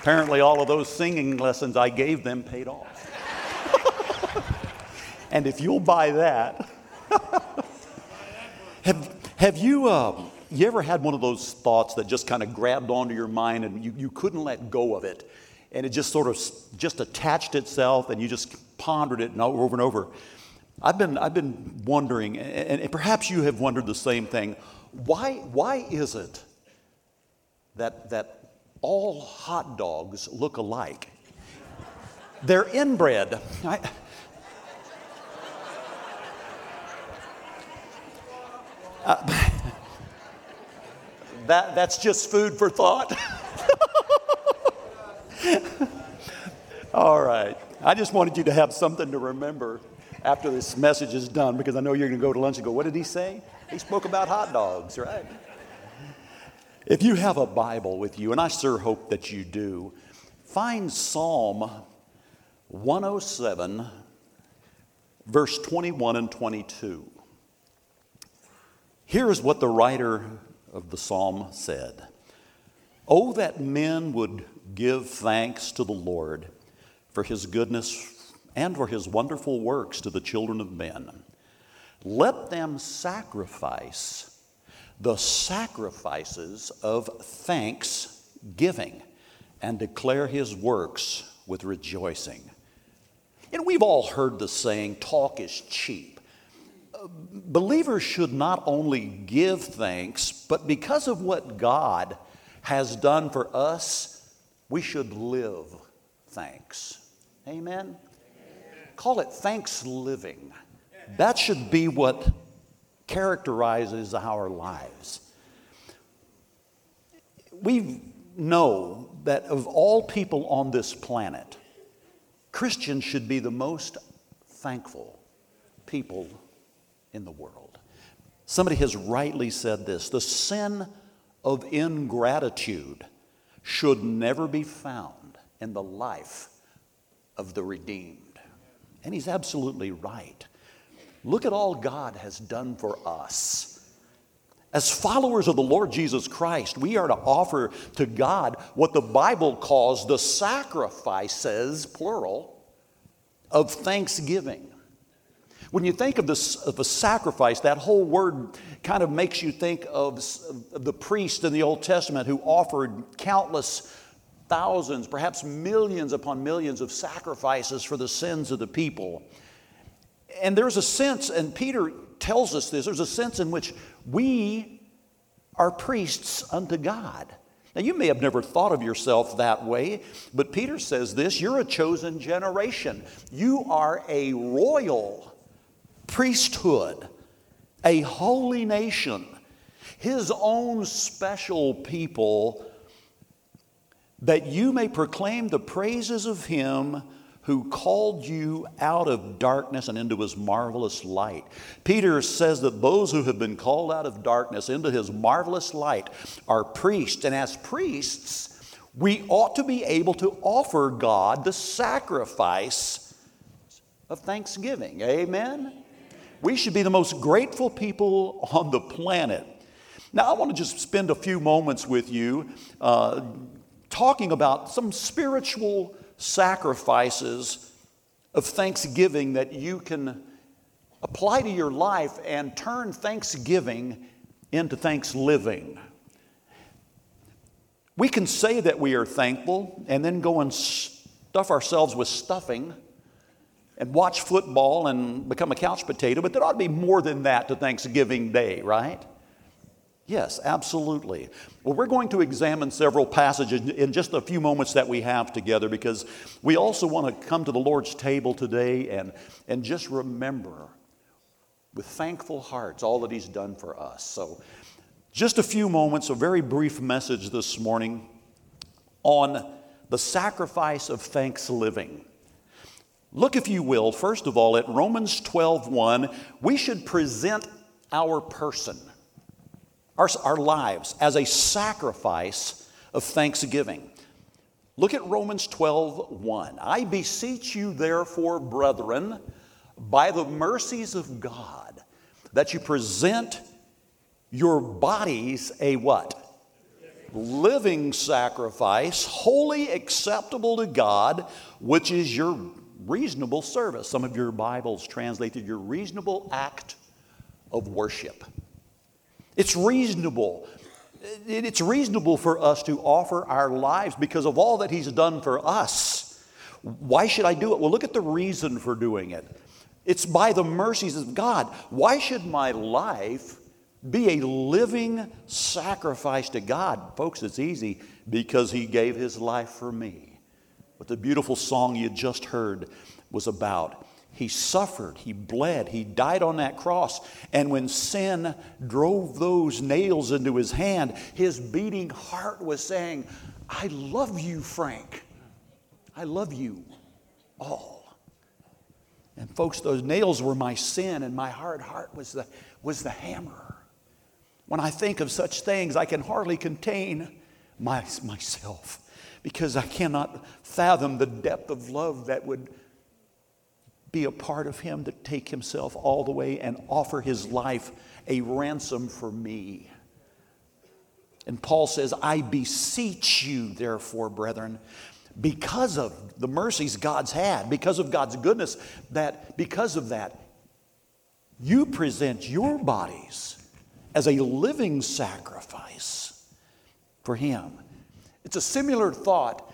apparently, all of those singing lessons I gave them paid off. and if you'll buy that, have, have you, uh, you ever had one of those thoughts that just kind of grabbed onto your mind and you, you couldn't let go of it? And it just sort of just attached itself and you just pondered it and over and over. I've been, I've been wondering, and, and perhaps you have wondered the same thing. Why, why is it that, that all hot dogs look alike? They're inbred. I, Uh, that, that's just food for thought. All right. I just wanted you to have something to remember after this message is done because I know you're going to go to lunch and go, What did he say? He spoke about hot dogs, right? If you have a Bible with you, and I sure hope that you do, find Psalm 107, verse 21 and 22. Here is what the writer of the psalm said Oh, that men would give thanks to the Lord for his goodness and for his wonderful works to the children of men. Let them sacrifice the sacrifices of thanksgiving and declare his works with rejoicing. And we've all heard the saying, talk is cheap. Uh, Believers should not only give thanks, but because of what God has done for us, we should live thanks. Amen? Call it thanks living. That should be what characterizes our lives. We know that of all people on this planet, Christians should be the most thankful people in the world. Somebody has rightly said this the sin of ingratitude should never be found in the life of the redeemed. And he's absolutely right. Look at all God has done for us. As followers of the Lord Jesus Christ, we are to offer to God what the Bible calls the sacrifices, plural, of thanksgiving. When you think of, this, of a sacrifice, that whole word kind of makes you think of, of the priest in the Old Testament who offered countless thousands, perhaps millions upon millions of sacrifices for the sins of the people. And there's a sense, and Peter tells us this, there's a sense in which we are priests unto God. Now, you may have never thought of yourself that way, but Peter says this you're a chosen generation. You are a royal priesthood, a holy nation, his own special people, that you may proclaim the praises of him who called you out of darkness and into his marvelous light. Peter says that those who have been called out of darkness into his marvelous light are priests, and as priests, we ought to be able to offer God the sacrifice of thanksgiving. Amen? We should be the most grateful people on the planet. Now, I want to just spend a few moments with you uh, talking about some spiritual sacrifices of thanksgiving that you can apply to your life and turn thanksgiving into thanks living. We can say that we are thankful and then go and stuff ourselves with stuffing and watch football and become a couch potato, but there ought to be more than that to Thanksgiving Day, right? Yes, absolutely. Well, we're going to examine several passages in just a few moments that we have together because we also want to come to the Lord's table today and, and just remember with thankful hearts all that He's done for us. So, just a few moments, a very brief message this morning on the sacrifice of thanks living. Look, if you will, first of all, at Romans 12 1, we should present our person, our, our lives, as a sacrifice of thanksgiving. Look at Romans 12 1. I beseech you, therefore, brethren, by the mercies of God, that you present your bodies a what? Living sacrifice, wholly acceptable to God, which is your reasonable service. Some of your Bibles translated your reasonable act of worship. It's reasonable. It's reasonable for us to offer our lives because of all that He's done for us. Why should I do it? Well, look at the reason for doing it. It's by the mercies of God. Why should my life be a living sacrifice to God? Folks, it's easy because He gave His life for me. What the beautiful song you just heard was about. He suffered, he bled, he died on that cross. And when sin drove those nails into his hand, his beating heart was saying, I love you, Frank. I love you all. And folks, those nails were my sin, and my hard heart was the, was the hammer. When I think of such things, I can hardly contain my, myself because I cannot fathom the depth of love that would be a part of Him to take Himself all the way and offer His life a ransom for me. And Paul says, I beseech you, therefore, brethren, because of the mercies God's had, because of God's goodness, that because of that, you present your bodies as a living sacrifice for Him. It's a similar thought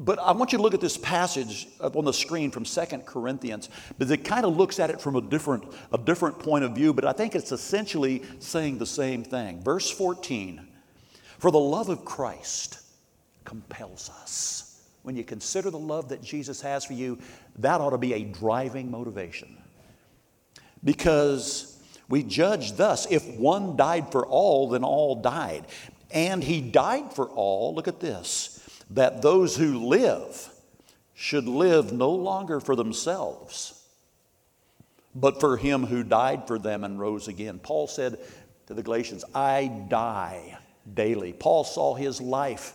but I want you to look at this passage up on the screen from Second Corinthians, because it kind of looks at it from a different, a different point of view, but I think it's essentially saying the same thing. Verse 14 For the love of Christ compels us. When you consider the love that Jesus has for you, that ought to be a driving motivation. Because we judge thus if one died for all, then all died. And he died for all, look at this that those who live should live no longer for themselves, but for him who died for them and rose again. Paul said to the Galatians, I die daily. Paul saw his life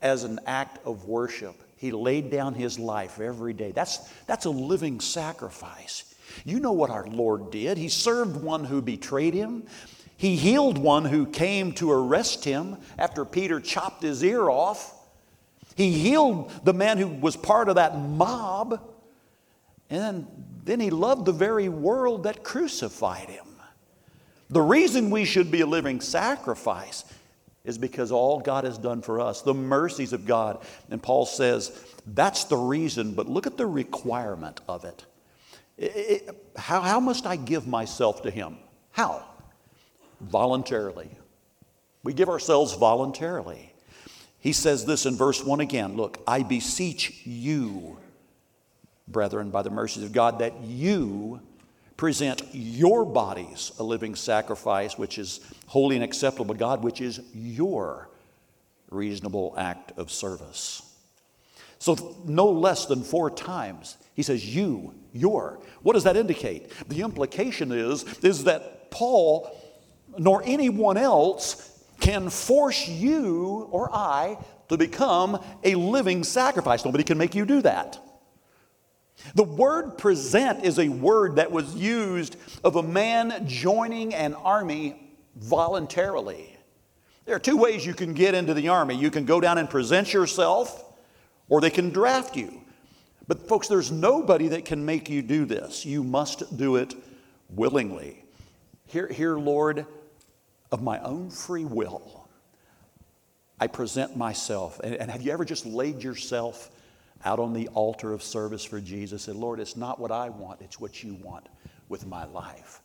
as an act of worship. He laid down his life every day. That's, that's a living sacrifice. You know what our Lord did. He served one who betrayed him. He healed one who came to arrest him after Peter chopped his ear off. He healed the man who was part of that mob. And then he loved the very world that crucified him. The reason we should be a living sacrifice is because all God has done for us, the mercies of God. And Paul says that's the reason, but look at the requirement of it. it, it how, how must I give myself to Him? How? Voluntarily. We give ourselves voluntarily. He says this in verse 1 again Look, I beseech you, brethren, by the mercies of God, that you present your bodies a living sacrifice, which is holy and acceptable to God, which is your reasonable act of service. So, no less than four times, he says, You, your. What does that indicate? The implication is, is that Paul, nor anyone else, can force you or I to become a living sacrifice. Nobody can make you do that. The word present is a word that was used of a man joining an army voluntarily. There are two ways you can get into the army you can go down and present yourself, or they can draft you. But, folks, there's nobody that can make you do this. You must do it willingly. Here, here Lord, of my own free will, I present myself. And, and, have you ever just laid yourself out on the altar of service for Jesus? And Lord, it's not what I want, it's what you want with my life.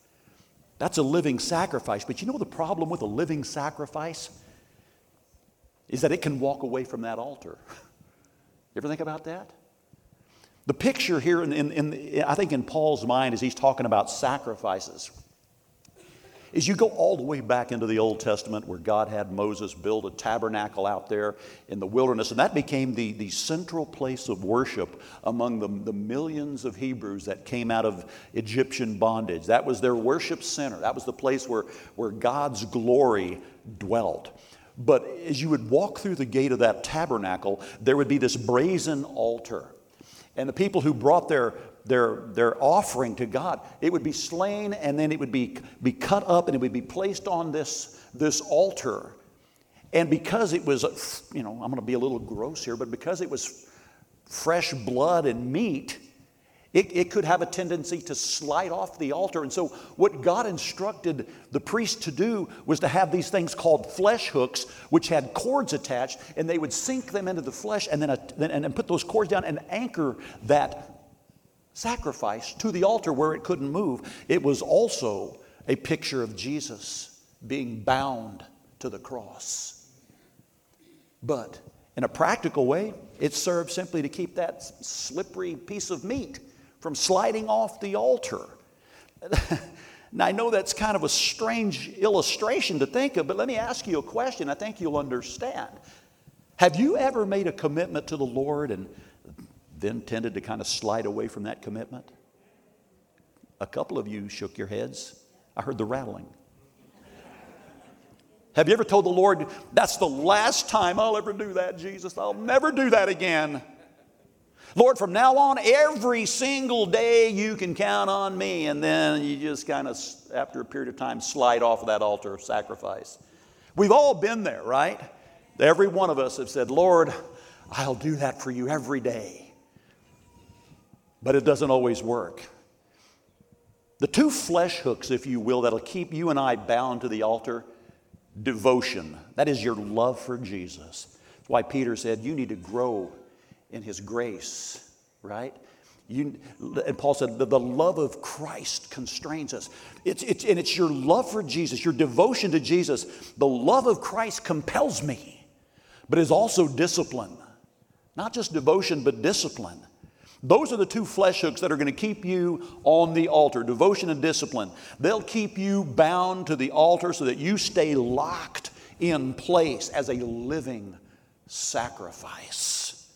That's a living sacrifice. But you know the problem with a living sacrifice? Is that it can walk away from that altar. you ever think about that? The picture here, in, in, in, I think in Paul's mind, as he's talking about sacrifices, is you go all the way back into the Old Testament where God had Moses build a tabernacle out there in the wilderness, and that became the, the central place of worship among the, the millions of Hebrews that came out of Egyptian bondage. That was their worship center, that was the place where, where God's glory dwelt. But as you would walk through the gate of that tabernacle, there would be this brazen altar. And the people who brought their, their, their offering to God, it would be slain and then it would be, be cut up and it would be placed on this, this altar. And because it was, you know, I'm going to be a little gross here, but because it was fresh blood and meat, it, it, could have a tendency to slide off the altar. And so, what God instructed the priest to do was to have these things called flesh hooks, which had cords attached, and they would sink them into the flesh and then, a and, and put those cords down and anchor that sacrifice to the altar where it couldn't move. It was also a picture of Jesus being bound to the cross. But in a practical way, it served simply to keep that slippery piece of meat from sliding off the altar. now, I know that's kind of a strange illustration to think of, but let me ask you a question. I think you'll understand. Have you ever made a commitment to the Lord and then tended to kind of slide away from that commitment? A couple of you shook your heads. I heard the rattling. Have you ever told the Lord, that's the last time I'll ever do that, Jesus? I'll never do that again. Lord, from now on, every single day you can count on me. And then you just kind of, after a period of time, slide off of that altar of sacrifice. We've all been there, right? Every one of us have said, Lord, I'll do that for you every day but it doesn't always work. The two flesh hooks, if you will, that'll keep you and I bound to the altar devotion. That is your love for Jesus. That's why Peter said, You need to grow in his grace, right? You, and Paul said, the, the, love of Christ constrains us. It's, it's, and it's your love for Jesus, your devotion to Jesus. The love of Christ compels me, but is also discipline. Not just devotion, but discipline. Those are the two flesh hooks that are going to keep you on the altar devotion and discipline. They'll keep you bound to the altar so that you stay locked in place as a living sacrifice.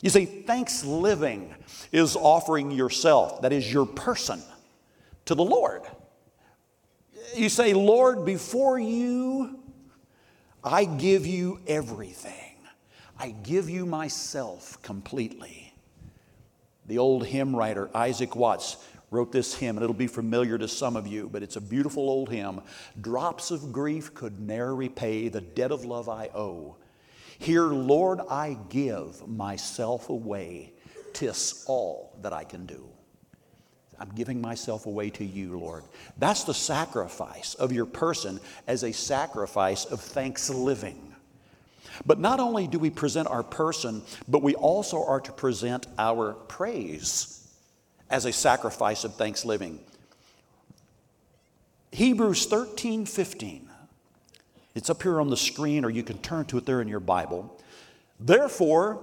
You see, thanks living is offering yourself, that is your person, to the Lord. You say, Lord, before you, I give you everything. I give you myself completely. The old hymn writer, Isaac Watts, wrote this hymn, and it'll be familiar to some of you, but it's a beautiful old hymn. Drops of grief could ne'er repay the debt of love I owe. Here, Lord, I give myself away. Tis all that I can do. I'm giving myself away to you, Lord. That's the sacrifice of your person as a sacrifice of thanks living. But not only do we present our person, but we also are to present our praise as a sacrifice of thanksgiving. Hebrews 13 15. It's up here on the screen, or you can turn to it there in your Bible. Therefore,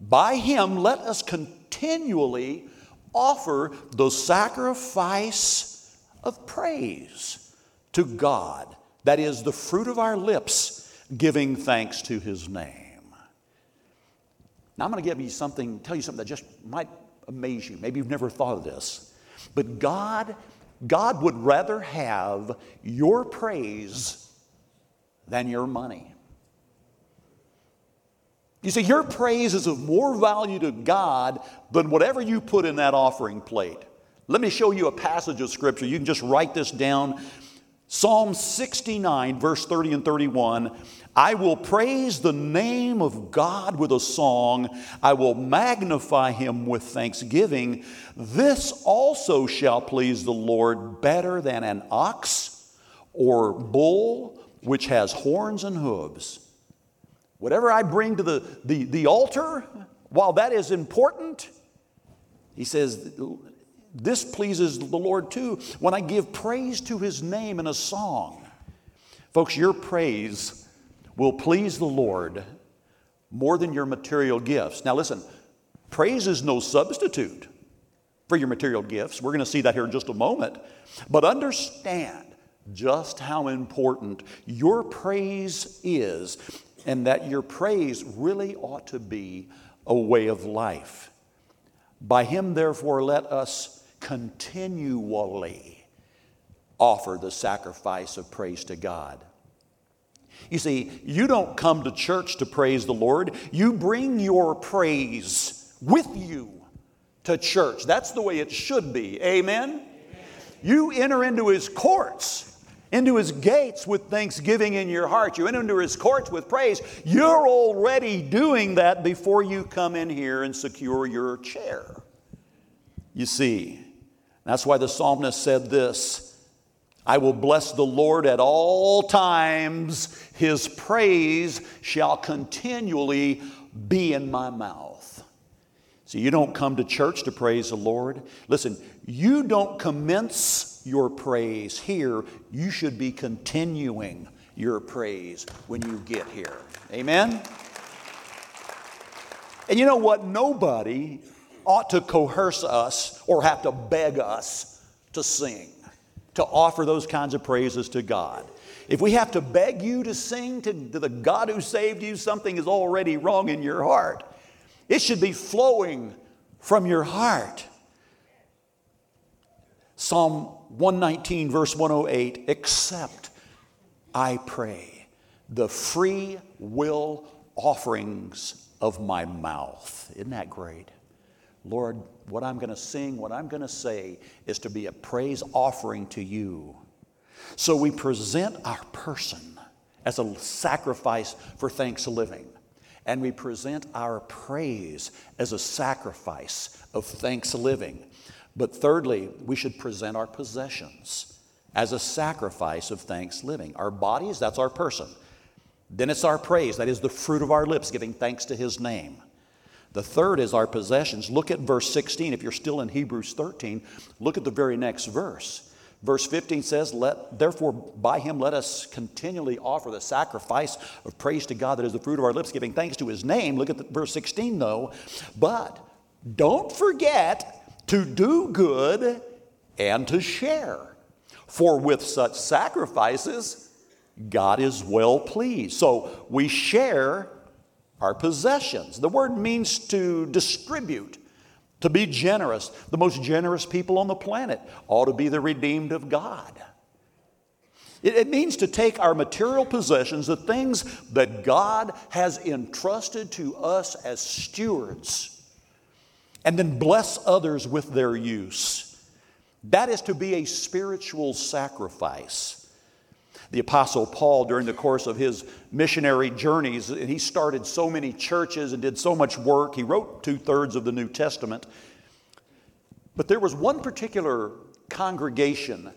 by him, let us continually offer the sacrifice of praise to God. That is the fruit of our lips giving thanks to his name. Now, I'm going to give you something, tell you something that just might amaze you. Maybe you've never thought of this. But God, God would rather have your praise than your money. You see, your praise is of more value to God than whatever you put in that offering plate. Let me show you a passage of Scripture. You can just write this down Psalm 69, verse 30 and 31 I will praise the name of God with a song. I will magnify him with thanksgiving. This also shall please the Lord better than an ox or bull which has horns and hooves. Whatever I bring to the, the, the altar, while that is important, he says, this pleases the Lord too when I give praise to his name in a song. Folks, your praise will please the Lord more than your material gifts. Now, listen, praise is no substitute for your material gifts. We're going to see that here in just a moment. But understand just how important your praise is, and that your praise really ought to be a way of life. By him, therefore, let us continually offer the sacrifice of praise to God. You see, you don't come to church to praise the Lord, you bring your praise with you to church. That's the way it should be. Amen? Amen. You enter into his courts into his gates with thanksgiving in your heart. You enter into his courts with praise. You're already doing that before you come in here and secure your chair. You see, that's why the psalmist said this I will bless the Lord at all times. His praise shall continually be in my mouth. See, you don't come to church to praise the Lord. Listen, you don't commence your praise here. You should be continuing your praise when you get here. Amen? And you know what? Nobody ought to coerce us or have to beg us to sing to offer those kinds of praises to God. If we have to beg you to sing to, to the God who saved you, something is already wrong in your heart. It should be flowing from your heart. Psalm 119, verse 108 Accept, I pray, the free will offerings of my mouth. Isn't that great? Lord, what I'm going to sing, what I'm going to say is to be a praise offering to you. So we present our person as a sacrifice for thanks living. And we present our praise as a sacrifice of thanks living. But thirdly, we should present our possessions as a sacrifice of thanks living. Our bodies, that's our person. Then it's our praise, that is the fruit of our lips, giving thanks to his name. The third is our possessions. Look at verse 16. If you're still in Hebrews 13, look at the very next verse. Verse 15 says, let, Therefore, by him let us continually offer the sacrifice of praise to God that is the fruit of our lips, giving thanks to his name. Look at the, verse 16, though. But don't forget to do good and to share. For with such sacrifices, God is well pleased. So we share our possessions. The word means to distribute, to be generous. The most generous people on the planet ought to be the redeemed of God. It, means to take our material possessions, the things that God has entrusted to us as stewards, and then bless others with their use. That is to be a spiritual sacrifice. The Apostle Paul, during the course of his missionary journeys, and he started so many churches and did so much work. He wrote two thirds of the New Testament. But there was one particular congregation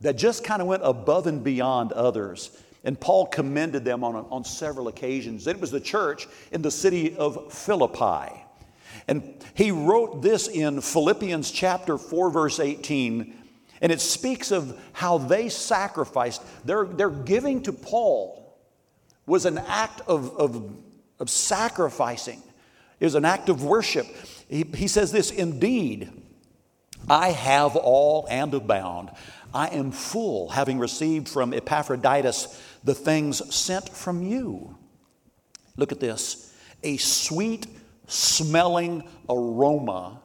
that just kind of went above and beyond others. And Paul commended them on, on several occasions. It was the church in the city of Philippi. And he wrote this in Philippians chapter 4, verse 18 and it speaks of how they sacrificed. Their, their giving to Paul was an act of, of, of sacrificing, it was an act of worship. He, he says this Indeed, I have all and abound. I am full, having received from Epaphroditus the things sent from you. Look at this a sweet smelling aroma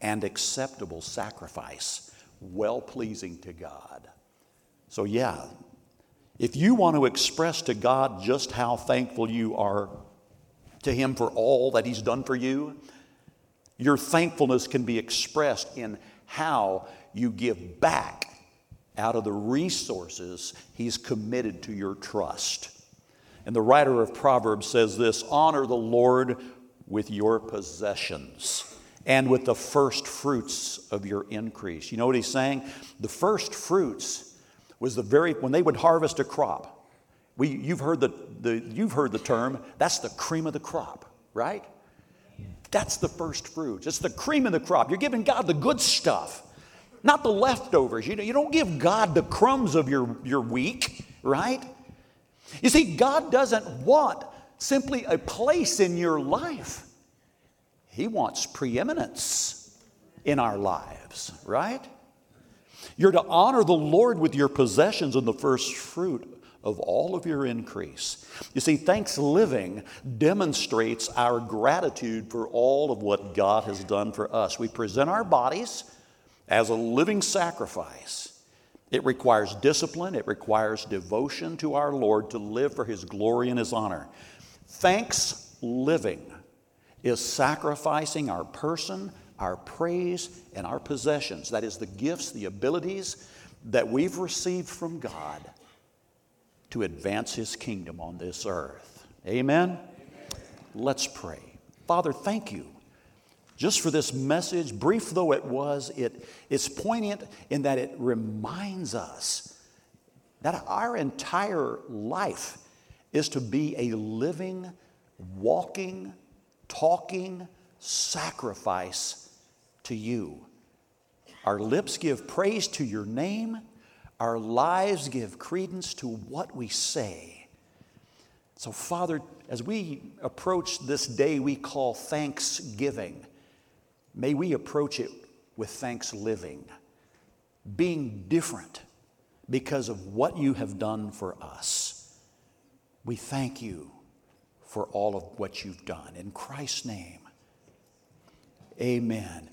and acceptable sacrifice well pleasing to God. So, yeah, if you want to express to God just how thankful you are to Him for all that He's done for you, your thankfulness can be expressed in how you give back out of the resources He's committed to your trust. And the writer of Proverbs says this honor the Lord with your possessions and with the first fruits of your increase. You know what he's saying? The first fruits was the very, when they would harvest a crop, we, you've, heard the, the, you've heard the term, that's the cream of the crop, right? That's the first fruits. It's the cream of the crop. You're giving God the good stuff, not the leftovers. You, know, you don't give God the crumbs of your, your week, right? You see, God doesn't want simply a place in your life. He wants preeminence in our lives, right? You're to honor the Lord with your possessions and the first fruit of all of your increase. You see, thanks living demonstrates our gratitude for all of what God has done for us. We present our bodies as a living sacrifice. It requires discipline, it requires devotion to our Lord to live for His glory and His honor. Thanks living is sacrificing our person, our praise, and our possessions. That is, the gifts, the abilities that we've received from God to advance His kingdom on this earth. Amen? Amen? Let's pray. Father, thank you just for this message, brief though it was, it, it's poignant in that it reminds us that our entire life is to be a living, walking, talking sacrifice to you. Our lips give praise to your name, our lives give credence to what we say. So, Father, as we approach this day we call Thanksgiving, may we approach it with thanks living, being different because of what you have done for us. We thank you for all of what you've done. In Christ's name, amen.